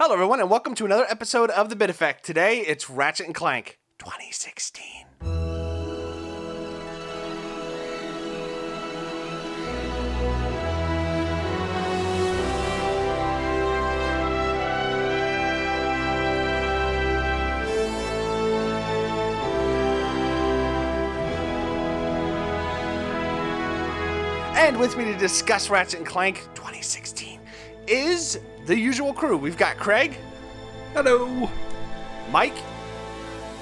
Hello, everyone, and welcome to another episode of The Bit Effect. Today, it's Ratchet and Clank 2016. And with me to discuss Ratchet and Clank 2016 is the usual crew. We've got Craig, Hello. Mike,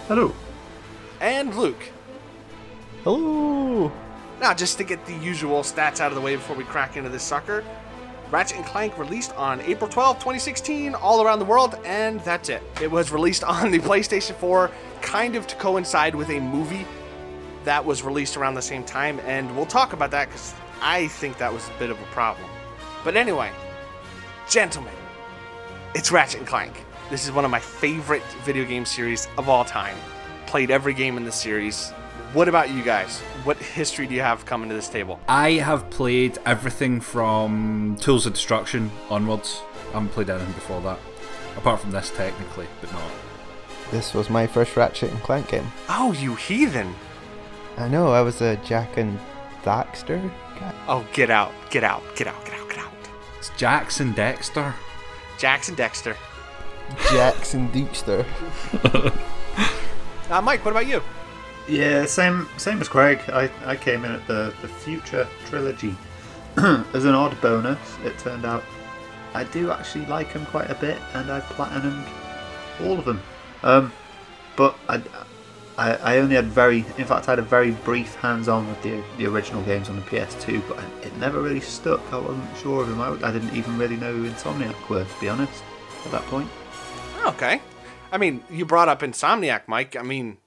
Hello. and Luke. Hello. Now, just to get the usual stats out of the way before we crack into this sucker, Ratchet and Clank released on April 12, 2016, all around the world, and that's it. It was released on the PlayStation 4, kind of to coincide with a movie that was released around the same time, and we'll talk about that because I think that was a bit of a problem. But anyway, gentlemen, it's Ratchet and Clank. This is one of my favorite video game series of all time. Played every game in the series. What about you guys? What history do you have coming to this table? I have played everything from Tools of Destruction onwards. I haven't played anything before that. Apart from this, technically, but not. This was my first Ratchet and Clank game. Oh, you heathen! I know, I was a Jak and Daxter guy. Oh, get out, get out, get out, get out, get out. It's Jackson Dexter. Jackson Dexter. Jackson Dexter. Uh, Mike, what about you? Yeah, same same as Craig. I, I came in at the, the Future Trilogy. as an odd bonus, it turned out I do actually like them quite a bit, and I platinumed all of them. Um, but I, I, I only had very, in fact, I had a very brief hands-on with the the original games on the PS2, but it never really stuck. I wasn't sure of them. I, I didn't even really know who Insomniac were, to be honest, at that point. Okay. I mean, you brought up Insomniac, Mike. I mean,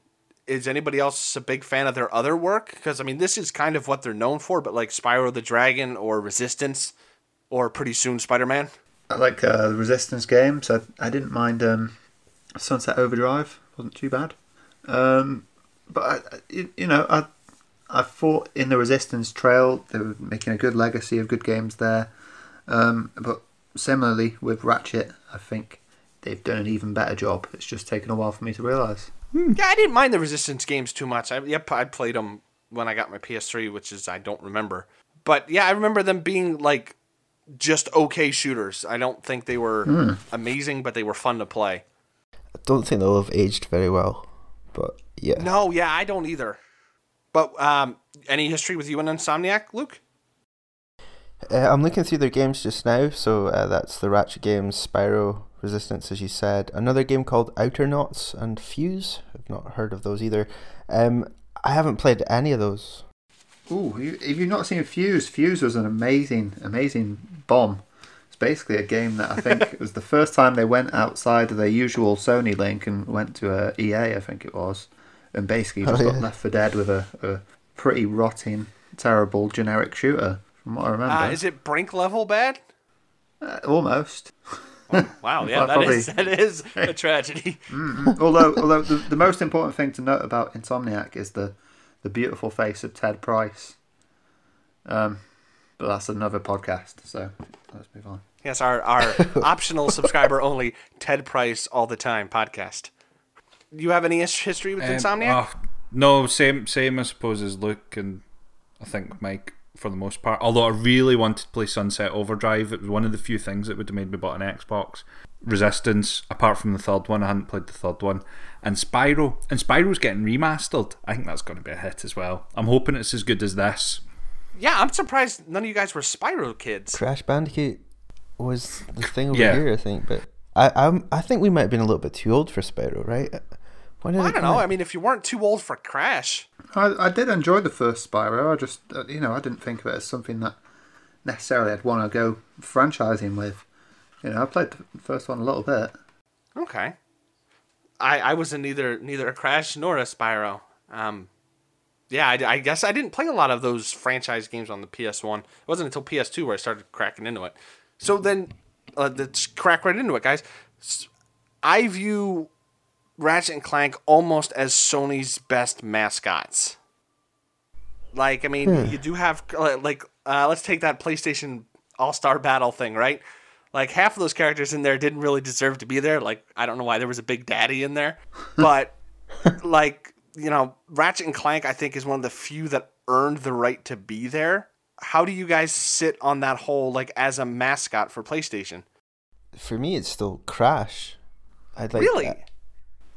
is anybody else a big fan of their other work? Because, I mean, this is kind of what they're known for, but like Spyro the Dragon or Resistance or pretty soon Spider Man. I like uh, the Resistance games. I, I didn't mind um, Sunset Overdrive. wasn't too bad. Um, but I, I- you, you know, I I thought in the Resistance trail they were making a good legacy of good games there. Um, but similarly with Ratchet, I think they've done an even better job. It's just taken a while for me to realise. Yeah, I didn't mind the Resistance games too much. I, yep, I played them when I got my PS3, which is I don't remember. But yeah, I remember them being like just okay shooters. I don't think they were amazing, but they were fun to play. I don't think they'll have aged very well, but yeah. No, yeah, I don't either. But um, any history with you and Insomniac, Luke? Uh, I'm looking through their games just now, so uh, that's the Ratchet games, Spyro, Resistance, as you said. Another game called Outernauts and Fuse. I've not heard of those either. Um, I haven't played any of those. Ooh, you, if you've not seen Fuse, Fuse was an amazing, amazing bomb. It's basically a game that I think it was the first time they went outside of their usual Sony link and went to a EA, I think it was, and basically Oh, just got yeah. left for dead with a, a pretty rotting, terrible generic shooter. From what I remember, Uh, is it Brink level bad? Uh, almost. Wow, yeah, that probably- is that is a tragedy. although, although the, the most important thing to note about Insomniac is the the beautiful face of Ted Price. Um, but that's another podcast, so let's move on. Yes, our our optional subscriber only Ted Price all the time podcast. Do you have any history with Um, Insomniac? oh, no, same, same, I suppose, as Luke and I think Mike for the most part. Although I really wanted to play Sunset Overdrive, it was one of the few things that would have made me buy an Xbox. Resistance, apart from the third one, I hadn't played the third one. And Spyro, and Spyro's getting remastered. I think that's going to be a hit as well. I'm hoping it's as good as this. yeah, I'm surprised none of you guys were Spyro kids. Crash Bandicoot was the thing over Yeah. here, I think, but I I'm, I think we might have been a little bit too old for Spyro, right? When did I don't know. out? I mean, if you weren't too old for Crash, I, I did enjoy the first Spyro. I just, uh, you know, I didn't think of it as something that necessarily I'd want to go franchising with. You know, I played the first one a little bit. okay. I I was in neither neither a Crash nor a Spyro. Um, yeah, I, I guess I didn't play a lot of those franchise games on the PS1. It wasn't until PS2 where I started cracking into it. So then, uh, let's crack right into it, guys. I view Ratchet and Clank almost as Sony's best mascots. Like, I mean, you do have uh, like, uh, let's take that PlayStation All Star Battle thing, right? Like half of those characters in there didn't really deserve to be there. Like I don't know why there was a Big Daddy in there, but like you know, Ratchet and Clank I think is one of the few that earned the right to be there. How do you guys sit on that whole like as a mascot for PlayStation? For me, it's still Crash. I'd like. Really?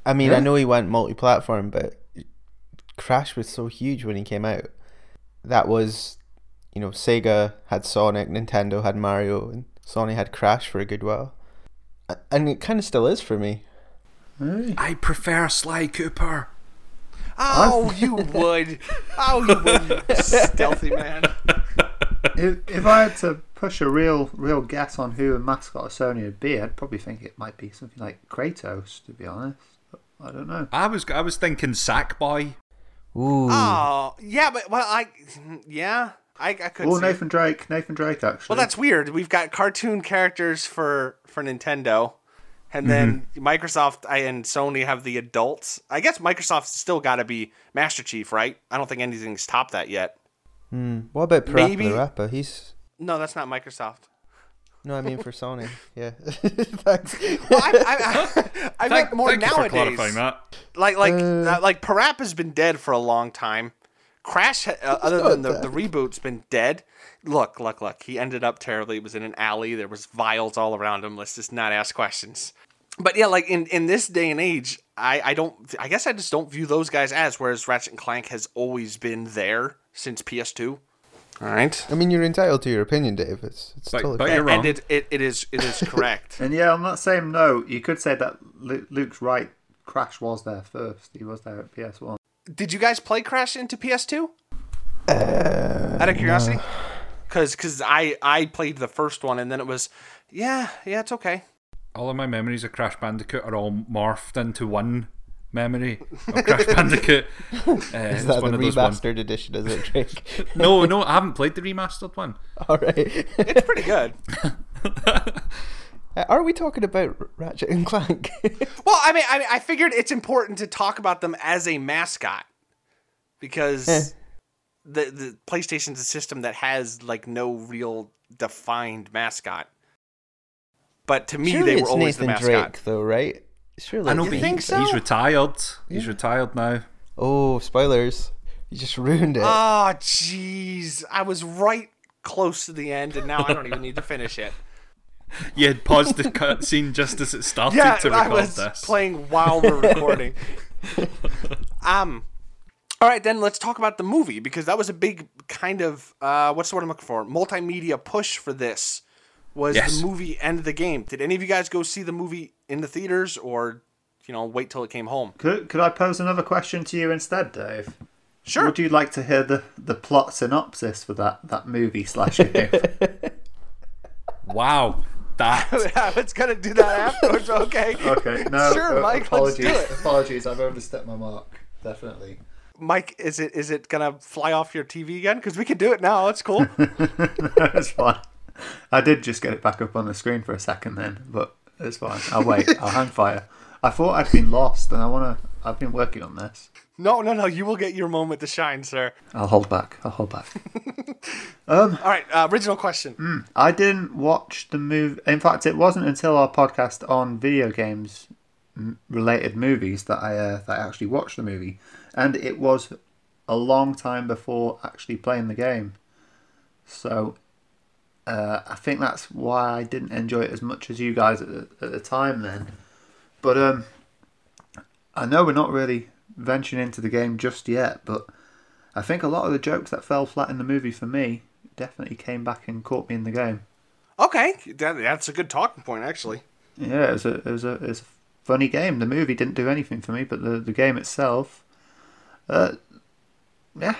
I mean, Yeah. I know he went multi-platform, but Crash was so huge when he came out. That was, you know, Sega had Sonic, Nintendo had Mario, and Sony had Crash for a good while. And it kind of still is for me. Hey. I prefer Sly Cooper. Oh, you would. Oh, you would, stealthy man. If, if I had to push a real real guess on who a mascot of Sony would be, I'd probably think it might be something like Kratos. To be honest, But I don't know. I was I was thinking Sackboy. Ooh. Oh, yeah, but well, I yeah, I I could. Or see it. Nathan Drake. Nathan Drake actually. Well, that's weird. We've got cartoon characters for for Nintendo, and then mm-hmm. Microsoft and Sony have the adults. I guess Microsoft's still got to be Master Chief, right? I don't think anything's topped that yet. Hmm. What about Parappa Maybe- the Rapper? He's No, that's not Microsoft. no, I mean for Sony. Yeah. Thanks. Well, I, I, I, I meant more thank you for clarifying that. Like like Uh. uh, like Parappa's been dead for a long time. Crash, uh, other than the, the reboot's been dead. Look, look, look. He ended up terribly. He was in an alley. There was vials all around him. Let's just not ask questions. But yeah, like in, in this day and age, I, I don't. I guess I just don't view those guys as. Whereas Ratchet and Clank has always been there since PS2. All right. I mean, you're entitled to your opinion, Dave. It's, it's But- totally but fine. you're wrong. and it, it, it is it is correct. And yeah, on that same note, you could say that Luke's right. Crash was there first. He was there at PS One. Did you guys play Crash into PS2? Uh, Out of curiosity, because because I I played the first one and then it was yeah yeah it's okay. All of my memories of Crash Bandicoot are all morphed into one memory of Crash Bandicoot. Uh, Is it's that the of those ones. remastered edition? Is it, Drake? No, no, I haven't played the remastered one. All right. It's pretty good. Uh, Are we talking about Ratchet and Clank? Well, I mean, I mean, I figured it's important to talk about them as a mascot because Eh. the the PlayStation's a system that has like no real defined mascot. But to me, Surely they were it's always Nathan the mascot. Drake, though, right? Surely. I know, but You he- so? he's retired. He's retired now. Oh, spoilers! You just ruined it. Oh, jeez, I was right close to the end, and now I don't even need to finish it. You had paused the cutscene just as it started Yeah, to I record was this. playing while we're recording. um, all right, then let's talk about the movie because that was a big kind of uh, what's the word I'm looking for? Multimedia push for this was Yes. the movie and the game. Did any of you guys go see the movie in the theaters or you know wait till it came home? Could could I pose another question to you instead, Dave? Sure. Would you like to hear the, the plot synopsis for that, that movie slash game? Wow, that I was gonna do that afterwards. Okay. okay, no. Sure, uh, Mike. Apologies. Let's do it. Apologies, I've overstepped my mark. Definitely. Mike, is it is it gonna fly off your TV again? Because we can do it now. It's cool. That's fine. I did just get it back up on the screen for a second then, but it's fine. I'll wait. I'll hang fire. I thought I'd been lost, and I wanna. I've been working on this. no, no, no. You will get your moment to shine, sir. I'll hold back. I'll hold back. um, All right. Uh, original question. I didn't watch the movie. In fact, it wasn't until our podcast on video games related movies that I uh, that I actually watched the movie, and it was a long time before actually playing the game. So uh, I think that's why I didn't enjoy it as much as you guys at the, at the time then. But um, I know we're not really venturing into the game just yet, but I think a lot of the jokes that fell flat in the movie for me definitely came back and caught me in the game. Okay, that, that's a good talking point, actually. Yeah, it was a it was a, it was a funny game. The movie didn't do anything for me, but the, the game itself, uh, yeah,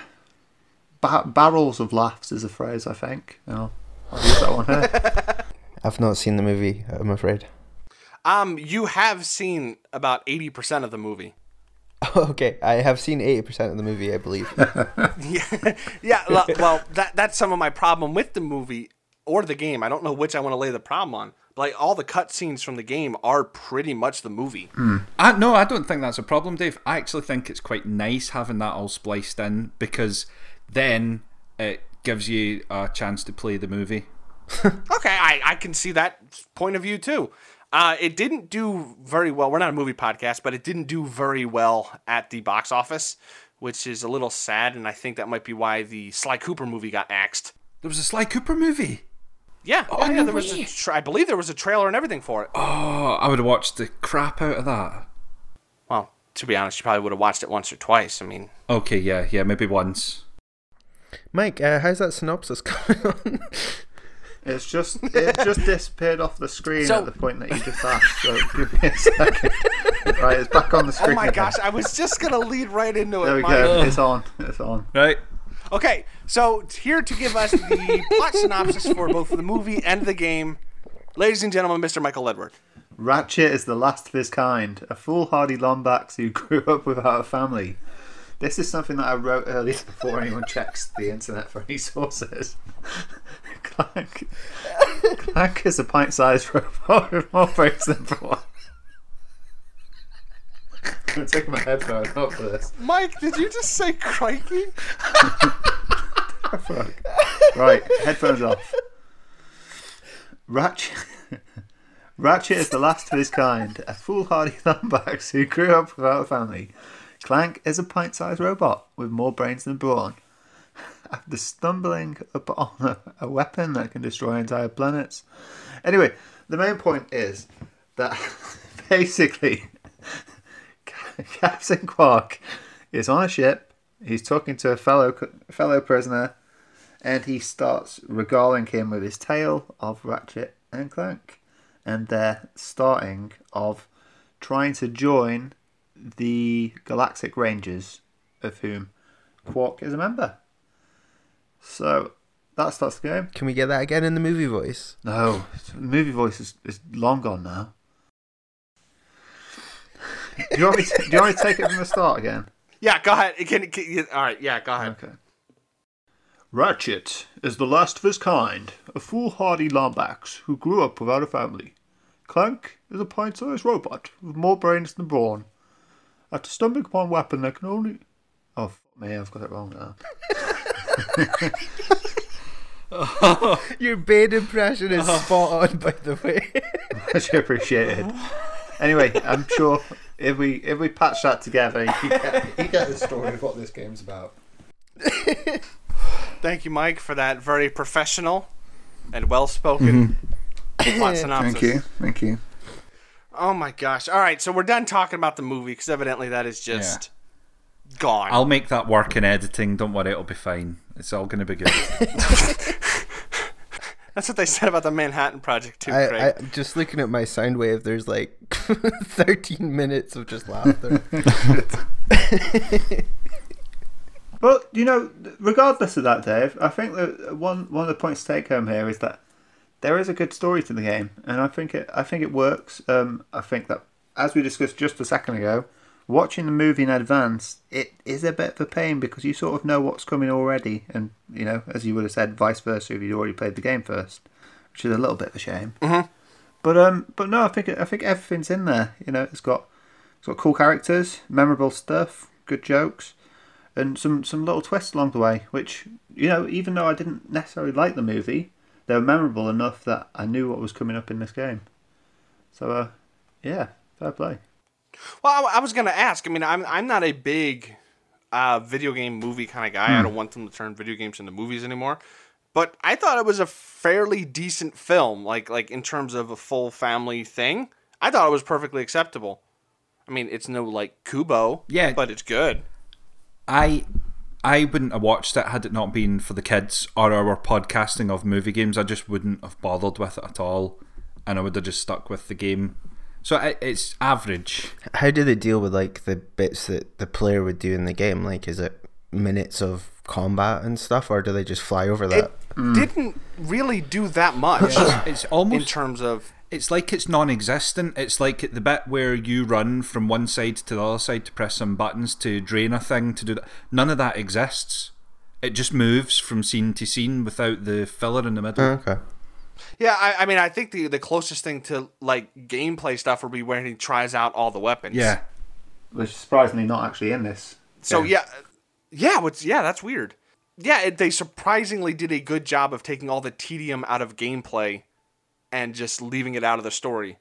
ba- barrels of laughs is a phrase I think. I'll, I'll use that one here. I've not seen the movie. I'm afraid. Um, you have seen about eighty percent of the movie. okay, I have seen eighty percent of the movie. I believe. Yeah, yeah. Well, that that's some of my problem with the movie or the game. I don't know which I want to lay the problem on. Like all the cutscenes from the game are pretty much the movie. I, no, I don't think that's a problem, Dave. I actually think it's quite nice having that all spliced in because then it gives you a chance to play the movie okay, I, I can see that point of view too. Uh, it didn't do very well. We're not a movie podcast, but it didn't do very well at the box office, which is a little sad. And I think that might be why the Sly Cooper movie got axed. There was a Sly Cooper movie. Yeah, Oh, yeah, there was a tra- I believe there was a trailer and everything for it. Oh, I would have watched the crap out of that. Well, to be honest, you probably would have watched it once or twice. I mean, Okay, yeah, yeah, maybe once. Mike, uh, how's that synopsis coming on? It's just it just disappeared off the screen So- at the point that you just asked. So give me a second. right, it's back on the screen. oh my again. gosh, I was just gonna lead right into it. There we Mike. go. It's on. It's on. Right. Okay, so here to give us the plot synopsis for both the movie and the game, ladies and gentlemen, Mr. Michael Edward. Ratchet is the last of his kind, a foolhardy Lombax who grew up without a family. This is something that I wrote earlier before anyone checks the internet for any sources. Clank, Clank is a pint-sized robot with more brains than Brawn. I'm take my headphone off for this. Mike, did you just say crikey? Fuck. Right, headphones off. Ratchet. Ratchet is the last of his kind, a foolhardy Lombax who grew up without a family. Clank is a pint-sized robot with more brains than Brawn. After stumbling upon a, a weapon that can destroy entire planets. Anyway, the main point is that basically Captain Quark is on a ship. He's talking to a fellow fellow prisoner, and he starts regaling him with his tale of Ratchet and Clank, and their starting of trying to join the Galactic Rangers, of whom Quark is a member. So that starts the game. Can we get that again in the movie voice? No, the movie voice is, is long gone now. Do you want me? To, do you want me to take it from the start again? Yeah, go ahead. It can, can- you- all right, yeah, go ahead. Okay. Ratchet is the last of his kind, a foolhardy Lombax who grew up without a family. Clank is a pint-sized robot with more brains than Brawn. After stumbling upon a weapon that can only... Oh, fuck me, I've got it wrong now. Your Bane impression is spot on, by the way. Much appreciated. Anyway, I'm sure if we if we patch that together, you get, you get the story of what this game's about. Thank you, Mike, for that very professional and well-spoken mm-hmm. plot synopsis. thank you. Oh my gosh! All right, so we're done talking about the movie because evidently that is just gone. I'll make that work in editing. Don't worry, it'll be fine. It's all going to be good. That's what they said about the Manhattan Project too, I, Craig. I just looking at my sound wave. There's like 13 minutes of just laughter. But you know, regardless of that, Dave, I think that one one of the points to take home here is that there is a good story to the game, and I think it I think it works. Um, I think that as we discussed just a second ago, watching the movie in advance, it is a bit of a pain because you sort of know what's coming already, and you know, as you would have said, vice versa if you'd already played the game first, which is a little bit of a shame. Mhm. But um, but no, I think I think everything's in there. You know, it's got it's got cool characters, memorable stuff, good jokes and some some little twists along the way, which you know, even though I didn't necessarily like the movie, they were memorable enough that I knew what was coming up in this game. So, uh, yeah, fair play. Well, I, I was gonna ask. I mean, I'm I'm not a big uh, video game movie kind of guy. I don't want them to turn video games into movies anymore. But I thought it was a fairly decent film, like like in terms of a full family thing. I thought it was perfectly acceptable. I mean, it's no like Kubo, Yeah. but it's good. I I wouldn't have watched it had it not been for the kids or our podcasting of movie games. I just wouldn't have bothered with it at all, and I would have just stuck with the game. So it, it's average. How do they deal with like the bits that the player would do in the game? Like, is it minutes of combat and stuff, or do they just fly over that? It didn't really do that much It's in almost terms of it's like it's non-existent. It's like the bit where you run from one side to the other side to press some buttons to drain a thing to do that. None of that exists. It just moves from scene to scene without the filler in the middle. Oh, okay. yeah. I, I mean, I think the the closest thing to like gameplay stuff would be when he tries out all the weapons. Yeah, Which is surprisingly not actually in this. So game. yeah, yeah, what's yeah, that's weird. yeah, it, they surprisingly did a good job of taking all the tedium out of gameplay and just leaving it out of the story.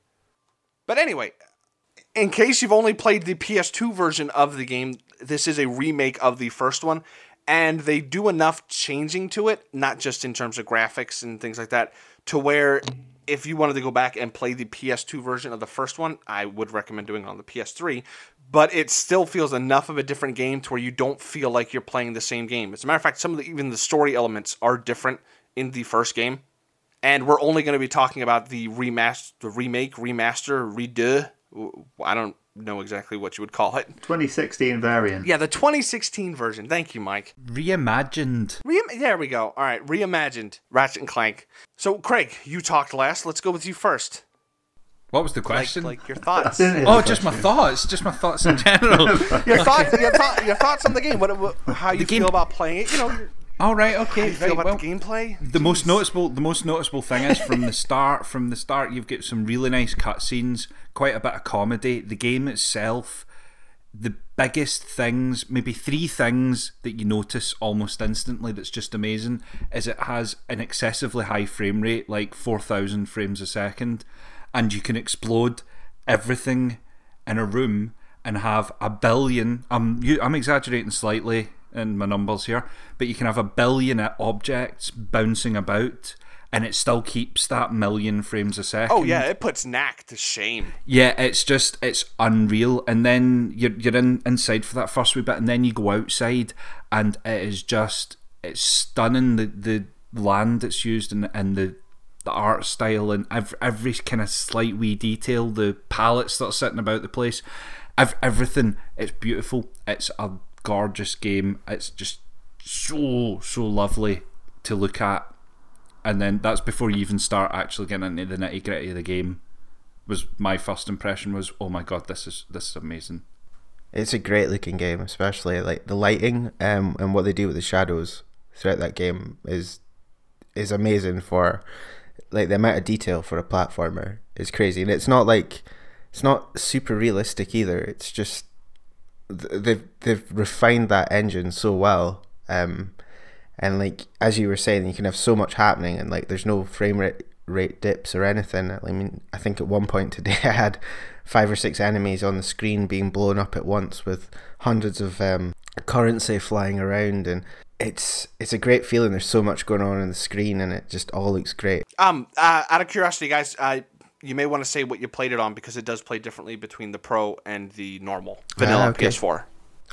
But anyway, in case you've only played the PS2 version of the game, this is a remake of the first one, and they do enough changing to it, not just in terms of graphics and things like that, to where if you wanted to go back and play the PS2 version of the first one, I would recommend doing it on the PS3. But it still feels enough of a different game to where you don't feel like you're playing the same game. As a matter of fact, some of the, even the story elements are different in the first game. And we're only going to be talking about the remaster, the remake, remaster, redo. I don't know exactly what you would call it. 2016 variant. Yeah, the 2016 version. Thank you, Mike. Reimagined. Re- there we go. All right, reimagined Ratchet and Clank. So, Craig, you talked last. Let's go with you first. What was the question? like your thoughts. oh, just my thoughts. Just my thoughts in general. your thoughts. Your, thought, your thoughts on the game. What, what how you game- feel about playing it? You know, your- All right. how Okay. you feel Right, about well, the gameplay. the most noticeable the most noticeable thing is from the start from the start you've got some really nice cutscenes quite a bit of comedy the game itself the biggest things maybe three things that you notice almost instantly that's just amazing is it has an excessively high frame rate like 4000 frames a second and you can explode everything in a room and have a billion I'm I'm exaggerating slightly in my numbers here but you can have a billion objects bouncing about and it still keeps that million frames a second Oh yeah, it puts Knack to shame. yeah, it's just it's unreal. And then you're you're in inside for that first wee bit, and then you go outside, and it is just it's stunning the the land that's used and and the the art style and every, every kind of slight wee detail, the palettes that are sitting about the place, ev- everything. It's beautiful. It's a gorgeous game. It's just so so lovely to look at. And then that's before you even start actually getting into the nitty gritty of the game was my first impression was oh my god this is this is amazing It's a great looking game, especially like the lighting um, and what they do with the shadows throughout that game is is amazing for like the amount of detail for a platformer is crazy, and it's not like it's not super realistic either. It's just they've they've refined that engine so well, um, and like as you were saying, you can have so much happening, and like there's no frame rate rate dips or anything. I mean, I think at one point today I had five or six enemies on the screen being blown up at once with hundreds of um, currency flying around, and it's it's a great feeling. There's so much going on on the screen, and it just all looks great. Um, uh, out of curiosity, guys, uh, you may want to say what you played it on because it does play differently between the Pro and the normal vanilla Ah, okay. PS4.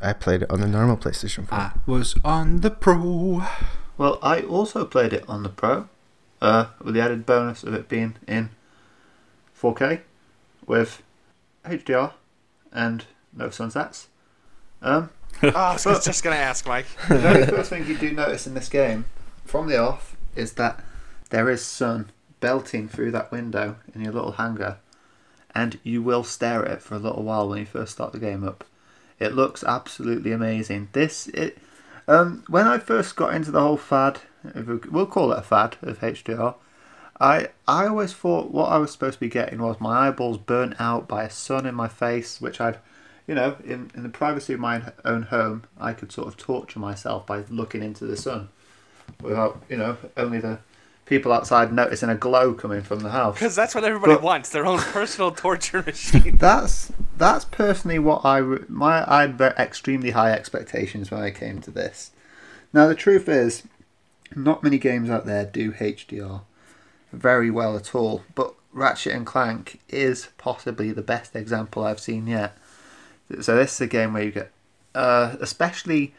I played it on the normal PlayStation 4. I was on the pro Well, I also played it on the Pro, uh, with the added bonus of it being in 4K with HDR and no sunsets. Um, Ah, so I was just gonna ask, Mike. the very first thing you do notice in this game, from the off, is that there is sun belting through that window in your little hangar, and you will stare at it for a little while when you first start the game up. It looks absolutely amazing. This it. Um, when I first got into the whole fad, we'll call it a fad of HDR, I I always thought what I was supposed to be getting was my eyeballs burnt out by a sun in my face, which I'd, you know, in, in the privacy of my own home, I could sort of torture myself by looking into the sun, without you know only the people outside noticing a glow coming from the house. Because that's what everybody But- wants their own personal torture machine. That's that's personally what I my I had extremely high expectations when I came to this. Now the truth is, not many games out there do HDR very well at all, but Ratchet and Clank is possibly the best example I've seen yet. So this is a game where you get, uh, especially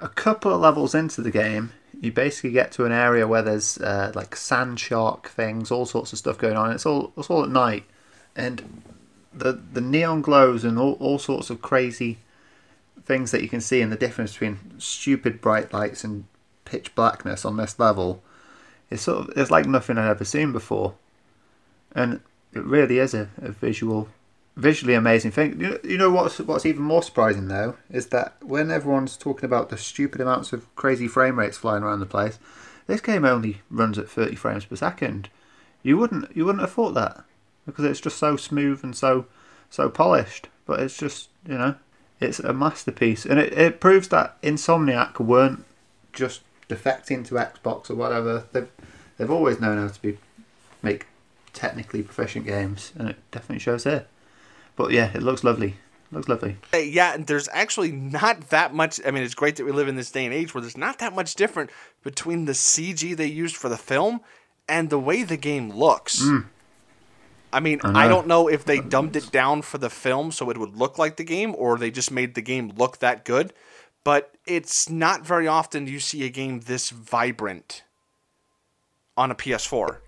a couple of levels into the game, you basically get to an area where there's uh, like sand shark things, all sorts of stuff going on. It's all it's all at night, and the the neon glows and all, all sorts of crazy things that you can see and the difference between stupid bright lights and pitch blackness on this level is sort of it's like nothing I'd ever seen before. And it really is a, a visual visually amazing thing. You know, you know what's what's even more surprising though is that when everyone's talking about the stupid amounts of crazy frame rates flying around the place, this game only runs at 30 frames per second. You wouldn't you wouldn't have thought that because it's just so smooth and so so polished. But it's just you know it's a masterpiece, and it, it proves that Insomniac weren't just defecting to Xbox or whatever. They've they've always known how to be make technically proficient games, and it definitely shows here. But yeah, it looks lovely. looks lovely. Yeah, and there's actually not that much. I mean, it's great that we live in this day and age where there's not that much different between the CG they used for the film and the way the game looks. Mm. I mean, I, know. don't know if they uh, dumbed it down for the film so it would look like the game or they just made the game look that good. But it's not very often you see a game this vibrant on a PS4.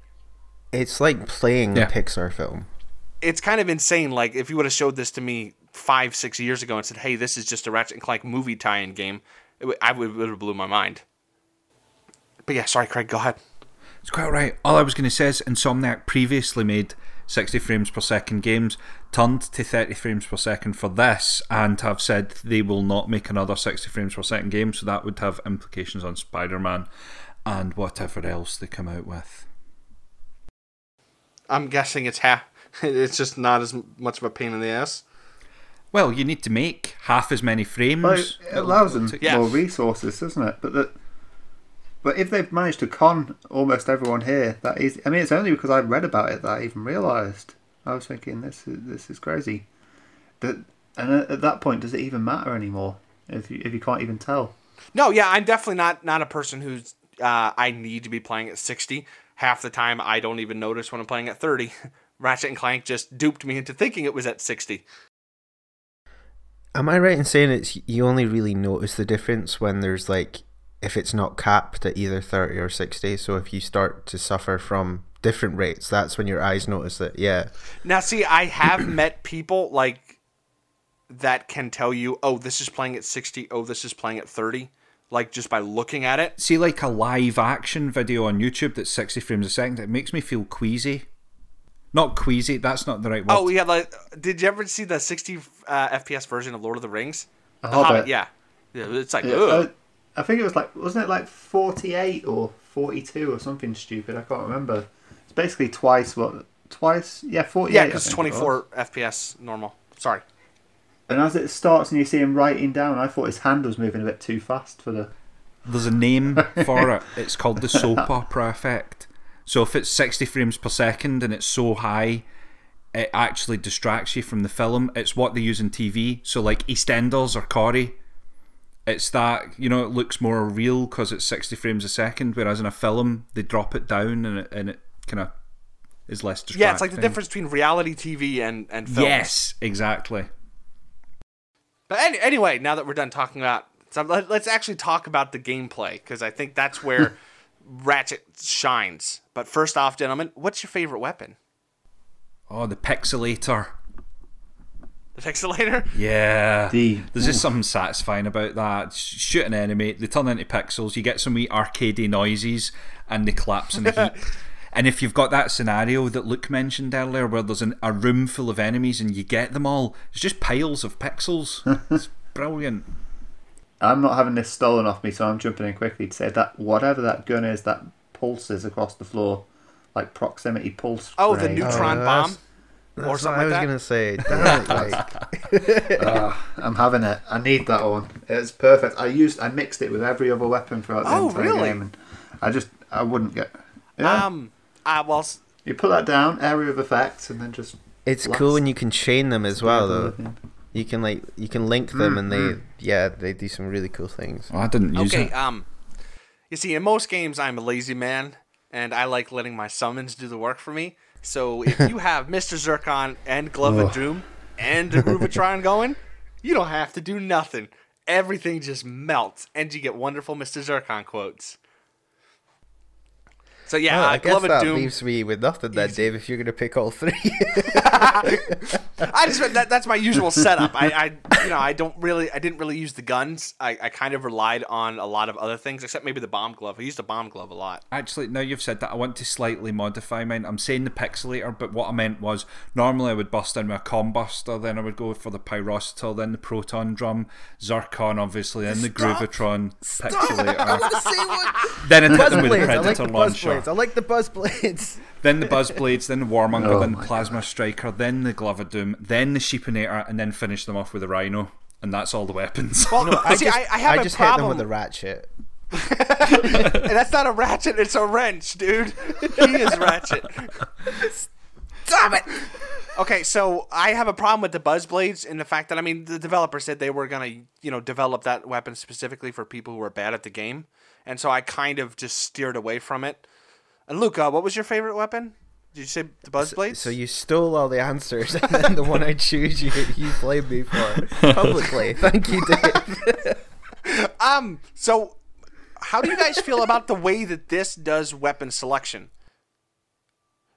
It's like playing Yeah. a Pixar film. It's kind of insane. Like if you would have showed this to me five, six years ago and said, "Hey, this is just a Ratchet and Clank movie tie-in game," it would, I would, would have blew my mind. But yeah, sorry, Craig. Go ahead. It's quite right. All I was going to say is Insomniac previously made 60 frames per second games, turned to 30 frames per second for this, and have said they will not make another 60 frames per second game, so that would have implications on Spider Man and whatever else they come out with. I'm guessing it's half. It's just not as much of a pain in the ass. Well, you need to make half as many frames. But it allows them Yeah. more resources, doesn't it? But that, but if they've managed to con almost everyone here, that is. I mean, it's only because I read about it that I even realised. I was thinking this is this is crazy. That and at at that point, does it even matter anymore? If you if you can't even tell. No, yeah, I'm definitely not not a person who's. Uh, I need to be playing at 60. Half the time, I don't even notice when I'm playing at 30. Ratchet and Clank just duped me into thinking it was at 60. Am I right in saying it's you only really notice the difference when there's like if it's not capped at either 30 or 60 so if you start to suffer from different rates that's when your eyes notice that yeah Now, see, I have met people like that can tell you, oh, this is playing at 60, oh, this is playing at 30, like just by looking at it. See, like a live action video on YouTube that's 60 frames a second, it makes me feel queasy. Not queasy, that's not the right word. Oh, yeah, like, did you ever see the 60 uh, FPS version of Lord of the Rings? The Hobbit. Hobbit, yeah. yeah. It's like, Yeah, ugh. I, I think it was like wasn't it like forty eight or forty two or something stupid? I can't remember. It's basically twice what twice yeah forty eight. yeah, because 24 FPS normal. Sorry. And as it starts and you see him writing down, I thought his hand was moving a bit too fast for the. There's a name for it. It's called the soap opera effect. So if it's 60 frames per second and it's so high, it actually distracts you from the film. It's what they use in TV. So like EastEnders or Corrie, it's that you know it looks more real because it's 60 frames a second, whereas in a film they drop it down and it, and it kind of is less distracting. Yeah, it's like the difference between reality TV and, and film. Yes, exactly. But any, anyway, now that we're done talking about, so let, let's actually talk about the gameplay because I think that's where Ratchet shines. But first off, gentlemen, what's your favorite weapon? Oh, the pixelator. The pixelator? Yeah. The- There's just something satisfying about that. Sh- Shoot an enemy, they turn into pixels, you get some wee arcadey noises, and they collapse in a heap. and if you've got that scenario that Luke mentioned earlier, where there's an, a room full of enemies and you get them all, it's just piles of pixels. it's brilliant. I'm not having this stolen off me, so I'm jumping in quickly to say that whatever that gun is that pulses across the floor, like proximity pulse. Oh, the neutron Oh, bomb? that's- Or that's what something I was that? gonna say damn like, Ah, I'm having it. I need that one. It's perfect. I used, I mixed it with every other weapon throughout the Oh, entire really? game, and I just, I wouldn't get. Yeah. Um, I was. you put that down, area of effects, and then just. it's Lots. cool when you can chain them as well though Yeah. You can like you can link them Mm, and they yeah they do some really cool things Oh, I didn't use okay, it. um, you see, in most games, I'm a lazy man, and I like letting my summons do the work for me. So if you have Mr. Zircon and Glove of Doom and a Groovitron going, you don't have to do nothing. Everything just melts, and you get wonderful Mr. Zircon quotes. So yeah, Well, uh, I guess Glove of Doom. leaves me with nothing then Dave if you're gonna pick all three I just that, that's my usual setup. I, I you know I don't really I didn't really use the guns. I, I kind of relied on a lot of other things, except maybe the bomb glove. I used the bomb glove a lot. Actually, now you've said that, I want to slightly modify mine. I'm saying the pixelator, but what I meant was normally I would bust in with a combuster, then I would go for the pyrocitor, then the proton drum, zircon, obviously, then the Stop. Groovitron, I'm pixelator. the one then I'd hit them with the blades I like predator the buzz launcher. blades I like the buzz blades Then the buzz blades, then the warmonger, Oh then the my plasma striker, then the glove of doom, then the sheepinator, and then finish them off with a rhino. And that's all the weapons. Well, I see, just, I, I have a just hit them with a ratchet That's not a ratchet, it's a wrench, dude. he is ratchet. Stop it! Okay, so I have a problem with the buzz blades in the fact that I mean the developer said they were gonna, you know, develop that weapon specifically for people who are bad at the game. And so I kind of just steered away from it. And Luca, what was your favorite weapon? Did you say the buzz blades? So you stole all the answers, and then the one I choose, you you blamed me for publicly. Thank you, Dave. Um, so how do you guys feel about the way that this does weapon selection?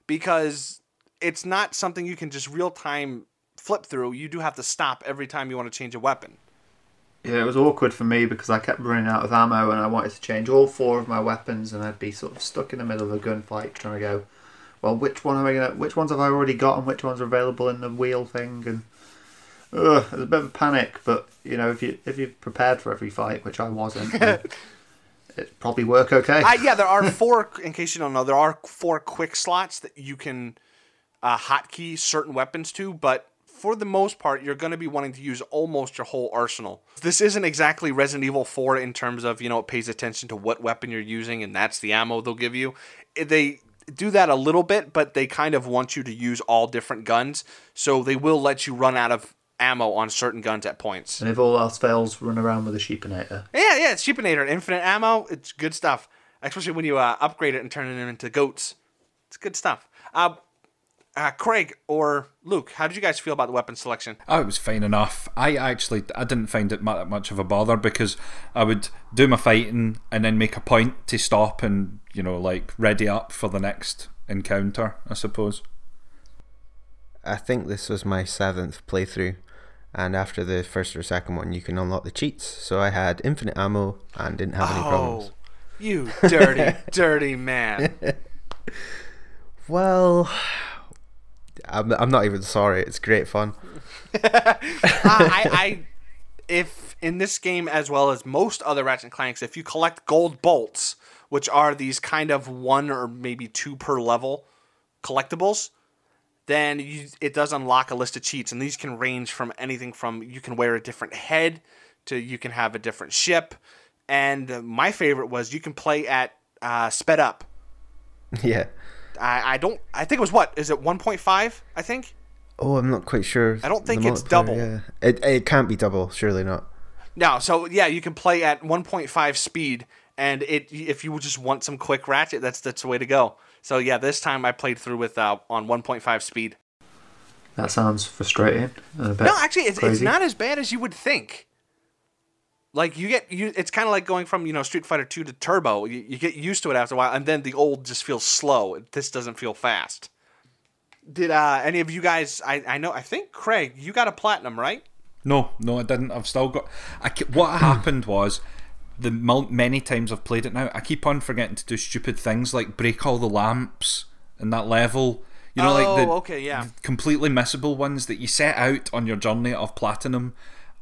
Because it's not something you can just real time flip through. You do have to stop every time you want to change a weapon. Yeah, it was awkward for me because I kept running out of ammo and I wanted to change all four of my weapons and I'd be sort of stuck in the middle of a gunfight trying to go, well, which one am I gonna? Which ones have I already got and which ones are available in the wheel thing? And ugh, it was a bit of a panic. But you know, if you if you're prepared for every fight, which I wasn't, it probably work okay. Uh, yeah, there are four. In case you don't know, there are four quick slots that you can uh, hotkey certain weapons to, but for the most part, you're going to be wanting to use almost your whole arsenal. This isn't exactly Resident Evil 4 in terms of, you know, it pays attention to what weapon you're using and that's the ammo they'll give you. They do that a little bit, but they kind of want you to use all different guns, so they will let you run out of ammo on certain guns at points. and if all else fails, run around with a sheepinator. Yeah, yeah, it's Sheepinator, infinite ammo. It's good stuff, especially when you uh, upgrade it and turn it into goats. It's good stuff. Uh, uh, Craig or Luke, how did you guys feel about the weapon selection? Oh, it was fine enough. I actually I didn't find it mu- much of a bother because I would do my fighting and then make a point to stop and you know like ready up for the next encounter. I suppose. I think this was my seventh playthrough, and after the first or second one, you can unlock the cheats. So I had infinite ammo and didn't have any problems. Oh, you dirty, dirty man. Well, I'm, I'm not even sorry. It's great fun. Uh, I, I, if in this game as well as most other Ratchet and Clanks, if you collect gold bolts, which are these kind of one or maybe two per level collectibles, then you, it does unlock a list of cheats, and these can range from anything from you can wear a different head to you can have a different ship, and my favorite was you can play at uh, sped up. yeah. I, I don't. I think it was what is it 1.5? I think. Oh, I'm not quite sure. I don't the think it's double. Yeah. It it can't be double. Surely not. No, so yeah, you can play at 1.5 speed, and it if you just want some quick ratchet, that's that's the way to go. So yeah, this time I played through with uh, on 1.5 speed. That sounds frustrating. a bit No, actually, it's, it's not as bad as you would think. Like you get you, it's kind of like going from you know Street Fighter Two to Turbo. You, you get used to it after a while, and then the old just feels slow. This doesn't feel fast. Did uh, any of you guys? I, I know. I think Craig, you got a platinum, right? No, no, I didn't. I've still got. I what happened was the many times I've played it now, I keep on forgetting to do stupid things like break all the lamps in that level. You know, oh, like the okay, yeah. completely missable ones that you set out on your journey of platinum,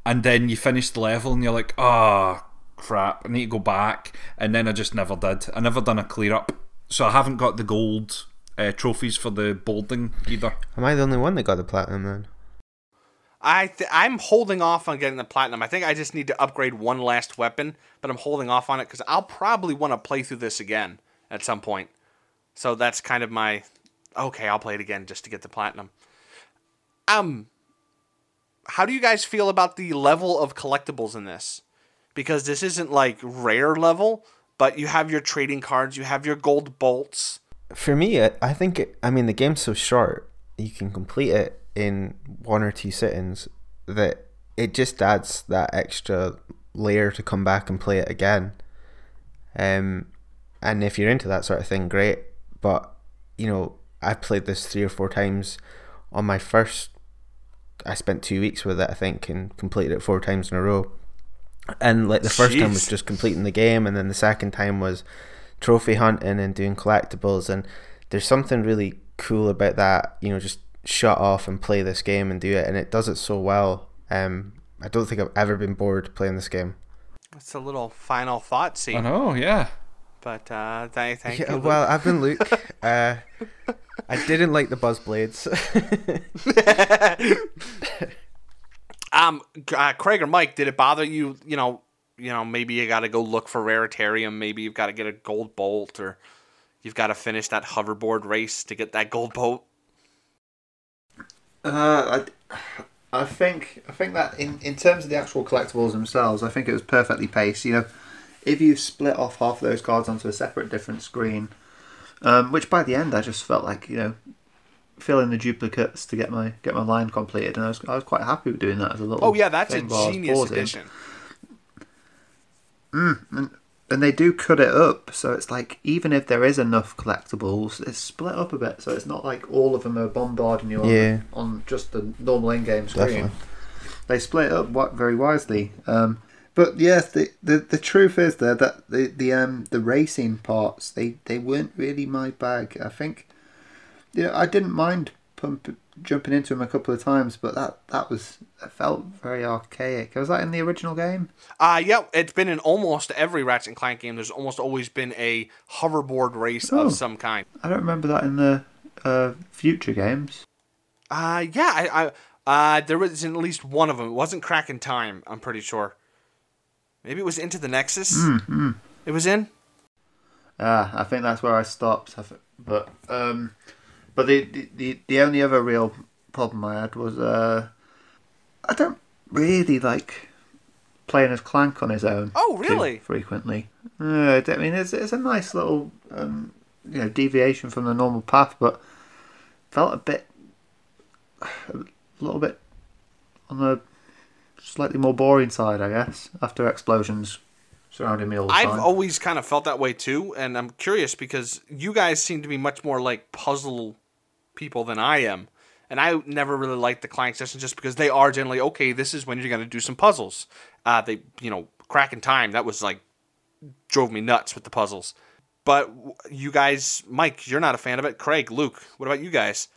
and then you finish the level and you're like, ah, crap, I need to go back. And then I just never did. I never done a clear up, so I haven't got the gold uh, trophies for the bolding either. Am I the only one that got the platinum then? I th- I'm holding off on getting the platinum. I think I just need to upgrade one last weapon, but I'm holding off on it because I'll probably want to play through this again at some point. So that's kind of my okay. I'll play it again just to get the platinum. Um, how do you guys feel about the level of collectibles in this? Because this isn't like rare level, but you have your trading cards, you have your gold bolts. For me, I think it, I mean the game's so short, you can complete it in one or two sittings that it just adds that extra layer to come back and play it again. Um, and if you're into that sort of thing, great. But you know, I played this three or four times on my first. I spent two weeks with it, I think, and completed it four times in a row. And like the first time was just completing the game, and then the second time was trophy hunting and doing collectibles. And there's something really cool about that. You know, just shut off and play this game and do it, and it does it so well. Um, I don't think I've ever been bored playing this game. It's a little final thought I scene, know, yeah. But uh, th- thank Yeah, you. well, I've been Luke. uh, I didn't like the buzz blades. Um, uh, Craig or Mike, did it bother you? You know, you know, maybe you got to go look for Raritarium. Maybe you've got to get a gold bolt, or you've got to finish that hoverboard race to get that gold bolt. Uh, I, I think I think that in, in terms of the actual collectibles themselves, I think it was perfectly paced. You know, if you split off half of those cards onto a separate different screen, um, which by the end I just felt like you know fill in the duplicates to get my get my line completed, and I was I was quite happy with doing that as a little. Oh yeah, that's a thing while genius pausing. addition. and they do cut it up so it's like even if there is enough collectibles it's split up a bit so it's not like all of them are bombarding you on, Yeah. on just the normal in-game screen Definitely. they split it up very wisely um, but yes the, the the truth is there that the the um the racing parts they they weren't really my bag i think you know i didn't mind pump jumping into them a couple of times but that that was it felt very archaic was that in the original game Uh yeah, it's been in almost every Ratchet and Clank game. There's almost always been a hoverboard race Oh. of some kind. i don't remember that in the uh, future games Uh yeah, I, I uh there was in at least one of them. It wasn't Crack in Time. I'm pretty sure. Maybe it was Into the Nexus. It was in. Ah, I think that's where I stopped. I th- but um, but the, the the the only other real problem I had was uh, I don't really like playing as Clank on his own. Oh, really? frequently. Uh, I mean, it's it's a nice little um, you know deviation from the normal path, but felt a bit a little bit on the slightly more boring side, I guess. After explosions surrounding me all the I've time. always kind of felt that way too, and I'm curious because you guys seem to be much more like puzzle people than I am. And I never really liked the Clank sessions just because they are generally okay. This is when you're going to do some puzzles. Uh, they, you know, Crack in Time that was like drove me nuts with the puzzles. But you guys, Mike, you're not a fan of it. Craig, Luke, what about you guys?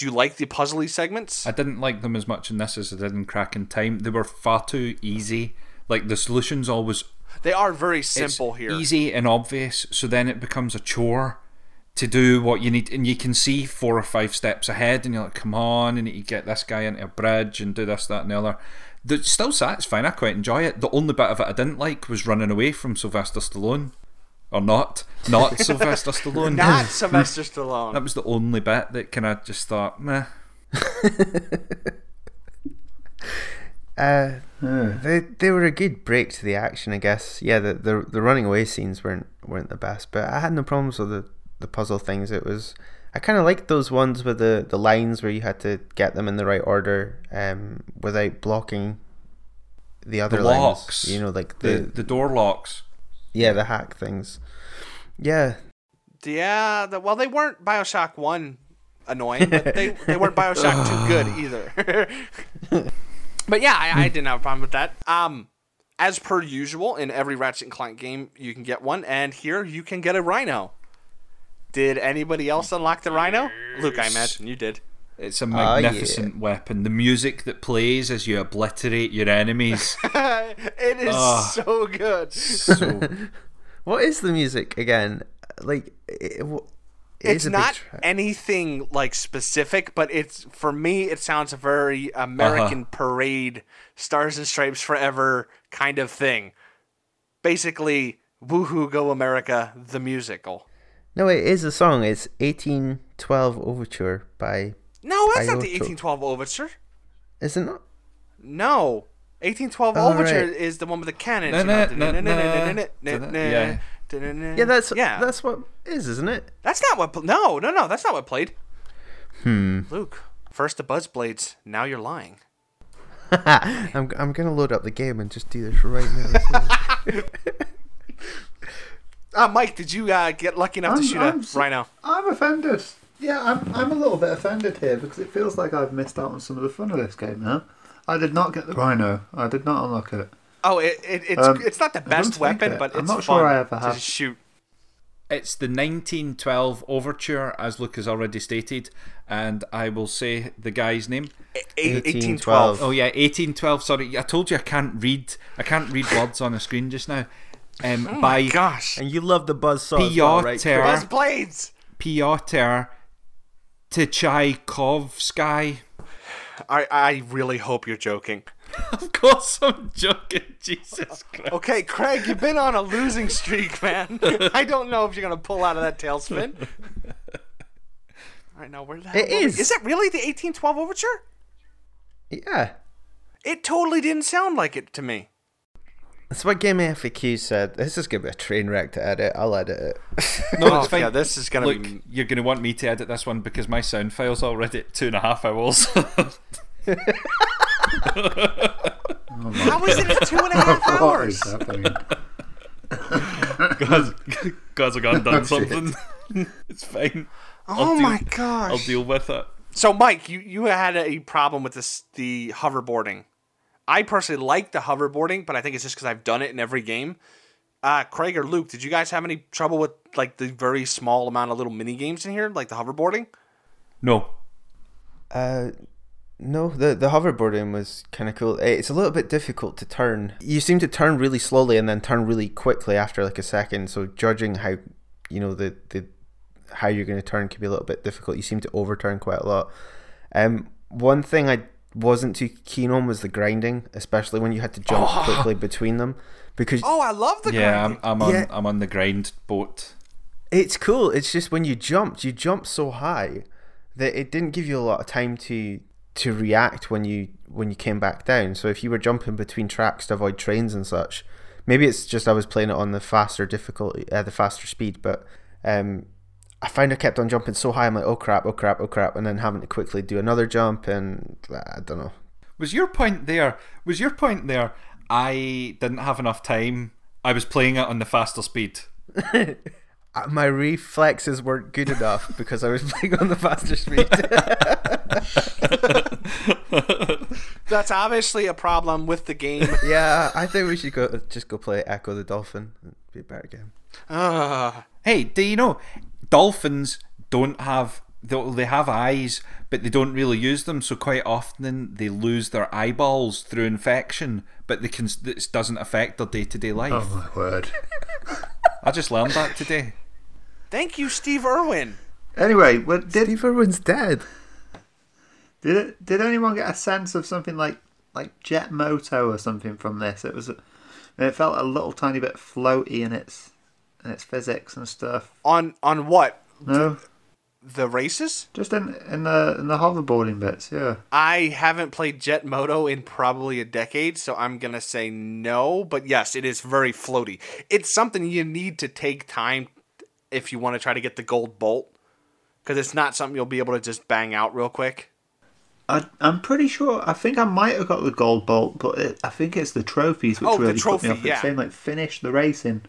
Do you like the puzzly segments? I didn't like them as much in this as I did in Crack in Time. They were far too easy. Like the solutions always They are very it's simple here. easy and obvious. So then it becomes a chore to do what you need, and you can see four or five steps ahead, and you're like, "Come on, need to get this guy into a bridge and do this, that, and the other." It's still satisfying. I quite enjoy it. The only bit of it I didn't like was running away from Sylvester Stallone, or not, not Sylvester Stallone. Not Sylvester Stallone. That was the only bit that kind of just thought, meh. Uh, they they were a good break to the action, I guess. Yeah, the the, the running away scenes weren't weren't the best, but I had no problems with the, the puzzle things. It was I kind of liked those ones with the, the lines where you had to get them in the right order, um, without blocking the other The lines. locks, You know, like The the, the door locks. Yeah the hack things. Yeah, Yeah, the, well, they weren't Bioshock One annoying, but they they weren't Bioshock Two good either. but yeah, I, I didn't have a problem with that. Um, as per usual, in every Ratchet and Clank game, you can get one, and here you can get a RYNO. Did anybody else unlock the RYNO? Luke, I imagine you did. It's a Ah, yeah. magnificent weapon. The music that plays as you obliterate your enemies. it is Ah. so good. so what is the music again? Like it, it, it it's is not anything like specific, but it's for me. It sounds a very American parade, stars and stripes forever kind of thing. Basically, woohoo, go America, the musical. No, it is a song. It's 1812 Overture by. No, that's not the 1812 Overture. Is it not? No, 1812 Oh, Overture right. is the one with the na- yeah. Yeah, that's yeah. That's what it is, isn't it? That's not what. pl- No, no, no. That's not what played. Hmm. Luke, first the Buzzblades. Now you're lying. I'm I'm gonna load up the game and just do this right now. Uh, Mike, did you uh, get lucky enough to I'm- shoot I'm a s- RYNO? I'm offended. Yeah, I'm, I'm a little bit offended here because it feels like I've missed out on some of the fun of this game now. I did not get the RYNO. I did not unlock it. Oh, it, it, it's Um, it's not the best weapon, it- but I'm it's not fun sure I ever to have. shoot. it's the 1912 overture, as Luke has already stated, and I will say the guy's name. 1812. 1812. Oh yeah, 1812. Sorry, I told you I can't read. I can't read words on a screen just now. Um, Oh by my gosh. and you love the buzz saw, as Piotr. well, right? Ter- Chris? Buzzblades! Piotr Tchaikovsky. I, I really hope you're joking. of course I'm joking. Jesus Christ. Okay, Craig, you've been on a losing streak, man. I don't know if you're gonna pull out of that tailspin. All right, now where the hell It were we? is. Is it really the 1812 overture? Yeah. It totally didn't sound like it to me. That's what Game FAQ said. This is going to be a train wreck to edit. I'll edit it. No, Oh, it's fine. yeah, this is gonna Look, be. you're going to want me to edit this one because my sound file's already at two and a half hours. How is it at two and a half What is hours? happening? Guys, guys, I gone done oh, something. it's fine. Oh deal- my gosh! I'll deal with it. So, Mike, you, you had a problem with this the hoverboarding. I personally like the hoverboarding, but I think it's just because I've done it in every game. Uh, Craig or Luke, did you guys have any trouble with like the very small amount of little mini games in here, like the hoverboarding? No. Uh, no, the the hoverboarding was kind of cool. It's a little bit difficult to turn. You seem to turn really slowly and then turn really quickly after like a second. So judging how you know the the how you're going to turn can be a little bit difficult. You seem to overturn quite a lot. Um, one thing I wasn't too keen on was the grinding, especially when you had to jump quickly between them, because Oh, I love the Yeah, I'm. I'm on. Yeah. I'm on the grind boat. It's cool. It's just when you jumped, you jumped so high that it didn't give you a lot of time to to react when you when you came back down. So if you were jumping between tracks to avoid trains and such, maybe it's just I was playing it on the faster difficulty, uh, the faster speed. But um, I find I kept on jumping so high. I'm like, oh crap, oh crap, oh crap, and then having to quickly do another jump, and uh, I don't know. Was your point there? Was your point there? I didn't have enough time. I was playing it on the faster speed. Uh, My reflexes weren't good enough because I was playing on the faster speed. That's obviously a problem with the game. yeah, I think we should go just go play Ecco the Dolphin. It'd be a better game. Ugh. Hey, do you know dolphins don't have they they have eyes, but they don't really use them. So quite often they lose their eyeballs through infection, but they can this doesn't affect their day to oh, day life. Oh my word. I just learned that today. Thank you, Steve Irwin. Anyway, what, did Steve Irwin's dead. did it, did anyone get a sense of something like like Jet Moto or something from this? It was it felt a little tiny bit floaty in its in its physics and stuff. On on what? No, The races? just in in the in the hoverboarding bits. Yeah. I haven't played Jet Moto in probably a decade, so I'm gonna say no. But yes, it is very floaty. It's something you need to take time if you want to try to get the gold bolt, because it's not something you'll be able to just bang out real quick. I, I'm pretty sure. I think I might have got the gold bolt, but it, I think it's the trophies which Oh, the really trophy, put me off. yeah. It's saying like finish the race in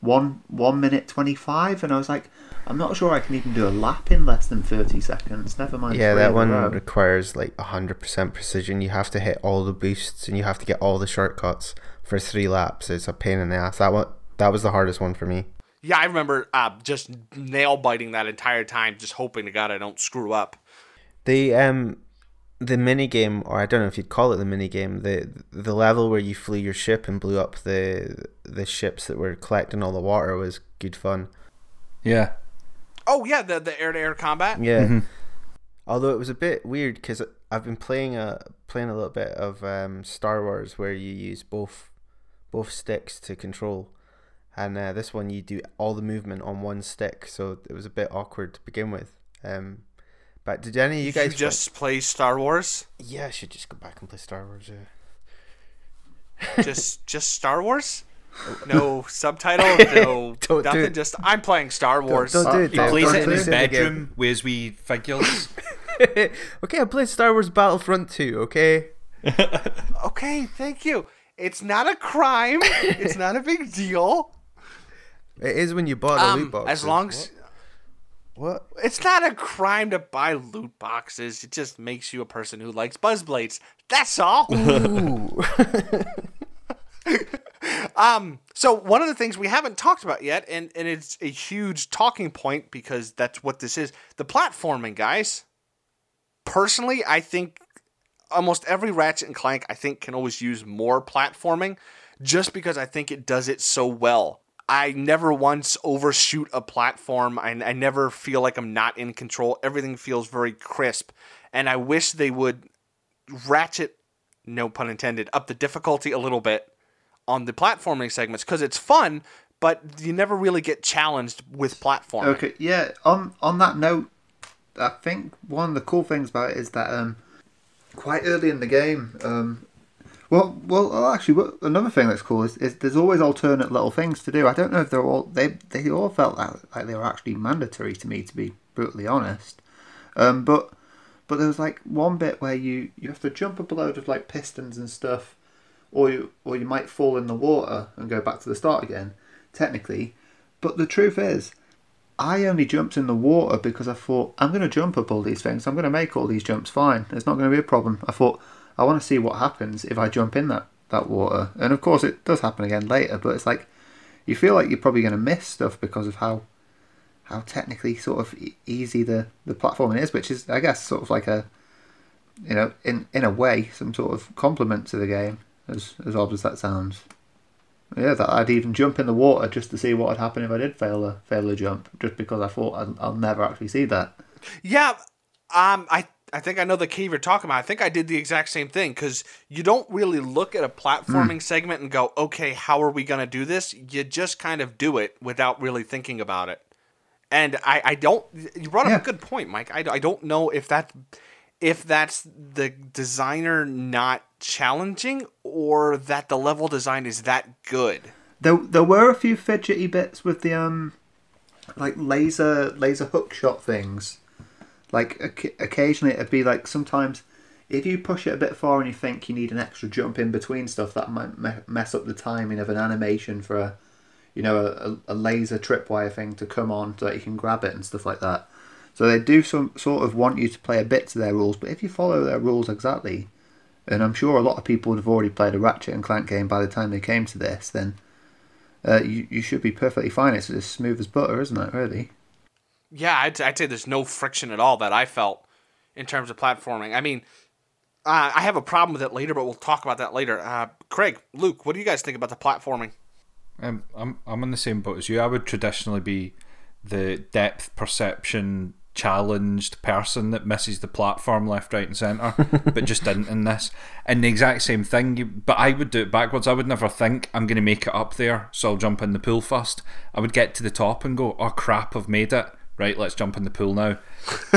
one one minute twenty five, and I was like, I'm not sure I can even do a lap in less than thirty seconds. Never mind. Yeah, that one row. requires like 100% precision. You have to hit all the boosts and you have to get all the shortcuts for three laps. It's a pain in the ass. That one, that was the hardest one for me. Yeah, I remember uh, just nail biting that entire time, just hoping to God I don't screw up. The um, the mini game, or I don't know if you'd call it the mini game, the the level where you flew your ship and blew up the the ships that were collecting all the water was good fun. Yeah. Oh yeah, the the air to air combat. Yeah. Although it was a bit weird because I've been playing a playing a little bit of um, Star Wars where you use both both sticks to control, and uh, this one you do all the movement on one stick, so it was a bit awkward to begin with. Um, but did any of you You guys just play Star Wars? Yeah, I should just go back and play Star Wars. Yeah. just just Star Wars? No subtitle, no Don't nothing. it. Just I'm playing Star Wars. don't do it. He Don't- plays it in his bedroom with his wee figures. okay, I played Star Wars Battlefront 2, Okay. Okay, thank you. It's not a crime. it's not a big deal. It is when you bought the Um, loot box. as long as What? it's not a crime to buy loot boxes. It just makes you a person who likes buzzblades. That's all. Um, so one of the things we haven't talked about yet, and, and it's a huge talking point because that's what this is, the platforming, guys. Personally, I think almost every Ratchet and Clank I think can always use more platforming just because I think it does it so well. I never once overshoot a platform. I, I never feel like I'm not in control. Everything feels very crisp. And I wish they would ratchet no pun intended, up the difficulty a little bit on the platforming segments because it's fun, but you never really get challenged with platforming. Okay, yeah. On on that note, I think one of the cool things about it is that um, quite early in the game, um, well, well, well, actually, another thing that's cool is, is there's always alternate little things to do. I don't know if they're all they they all felt like, like they were actually mandatory to me, to be brutally honest. Um, but but there was like one bit where you you have to jump up a load of like pistons and stuff, or you or you might fall in the water and go back to the start again, technically. But the truth is, I only jumped in the water because I thought I'm going to jump up all these things. I'm going to make all these jumps fine. It's not going to be a problem. I thought I want to see what happens if I jump in that that water. And of course, it does happen again later. But it's like you feel like you're probably going to miss stuff because of how how technically sort of easy the the platforming is, which is I guess sort of like a you know in in a way some sort of compliment to the game, as as odd as that sounds. Yeah, that I'd even jump in the water just to see what would happen if I did fail a fail a jump, just because I thought I'll, I'll never actually see that. Yeah, um, I I think I know the cave you're talking about. I think I did the exact same thing because you don't really look at a platforming segment and go, okay, how are we gonna do this? You just kind of do it without really thinking about it. And I, I don't. You brought up Yeah. a good point, Mike. I, I don't know if that if that's the designer not challenging or that the level design is that good. There, there were a few fidgety bits with the um, like laser laser hook shot things. Like occasionally it'd be like sometimes if you push it a bit far and you think you need an extra jump in between stuff, that might mess up the timing of an animation for a, you know, a, a laser tripwire thing to come on so that you can grab it and stuff like that. So they do some sort of want you to play a bit to their rules, but if you follow their rules exactly, and I'm sure a lot of people would have already played a Ratchet and Clank game by the time they came to this, then uh, you you should be perfectly fine. It's as smooth as butter, isn't it? Really? Yeah, I'd, I'd say there's no friction at all that I felt in terms of platforming. I mean, uh, I have a problem with it later, but we'll talk about that later. Uh, Craig, Luke, what do you guys think about the platforming? Um, I'm I'm in the same boat as you. I would traditionally be the depth perception challenged person that misses the platform left, right, and centre, but just didn't in this. And the exact same thing. You, but I would do it backwards. I would never think I'm going to make it up there, so I'll jump in the pool first. I would get to the top and go, "Oh crap, I've made it." Right, let's jump in the pool now.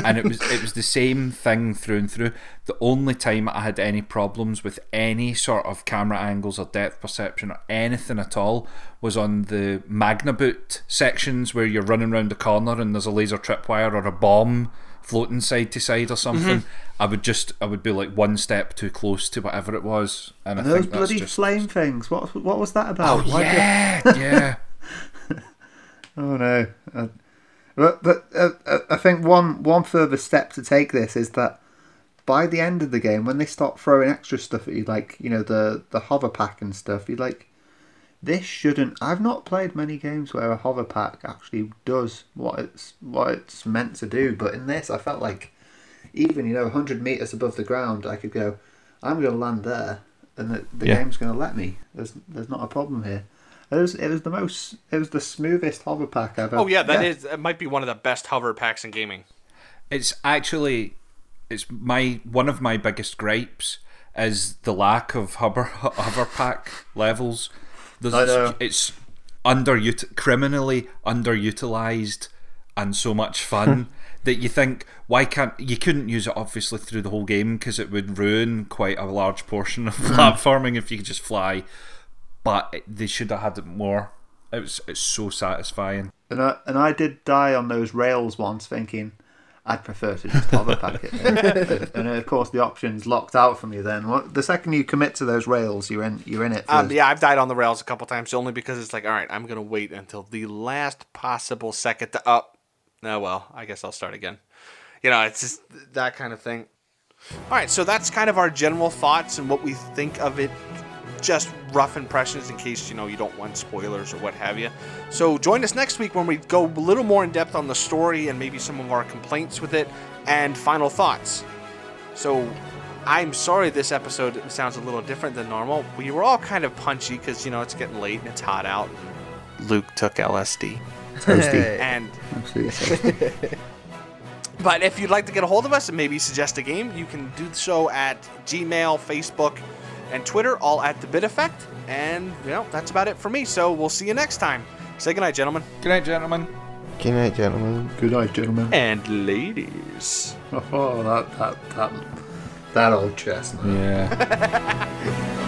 And it was it was the same thing through and through. The only time I had any problems with any sort of camera angles or depth perception or anything at all was on the Magneboot sections where you're running around the corner and there's a laser tripwire or a bomb floating side to side or something. I would just I would be like one step too close to whatever it was, and I Those bloody just flame things. What what was that about? oh yeah yeah. Oh no. Uh, but but uh, uh, I think one one further step to take this is that by the end of the game, when they start throwing extra stuff at you, like you know the the hover pack and stuff, you're like this shouldn't. I've not played many games where a hover pack actually does what it's what it's meant to do, but in this, I felt like even you know 100 meters above the ground, I could go. I'm going to land there, and the, the Yeah. game's going to let me. There's there's not a problem here. It was it was the most it was the smoothest hover pack I've ever. Oh yeah, that is. It might be one of the best hover packs in gaming. It's actually it's my one of my biggest gripes is the lack of hover hover pack levels. There's, I know. It's under criminally underutilized and so much fun that you think why can't you couldn't use it obviously through the whole game because it would ruin quite a large portion of hmm. platforming if you could just fly. But they should have had it more. It was it's so satisfying. And I and I did die on those rails once, thinking I'd prefer to just hover pack it. and, and of course, the option's locked out from you. Then what, the second you commit to those rails, you're in you're in it. For Um, yeah, I've died on the rails a couple times only because it's like, all right, I'm gonna wait until the last possible second to up. Oh well, I guess I'll start again. You know, it's just that kind of thing. All right, so that's kind of our general thoughts and what we think of it. Just rough impressions in case you know you don't want spoilers or what have you. So join us next week when we go a little more in depth on the story and maybe some of our complaints with it and final thoughts. So I'm sorry this episode sounds a little different than normal. We were all kind of punchy because, you know, it's getting late and it's hot out. Luke took LSD. toasty. And Absolutely. But if you'd like to get a hold of us and maybe suggest a game, you can do so at Gmail, Facebook, and Twitter, all at the Bit Effect. And you know that's about it for me. So we'll see you next time. Say goodnight, gentlemen Good night, gentlemen. Good night, gentlemen. Good night, gentlemen. and ladies. Oh, that that that that old chestnut. Yeah.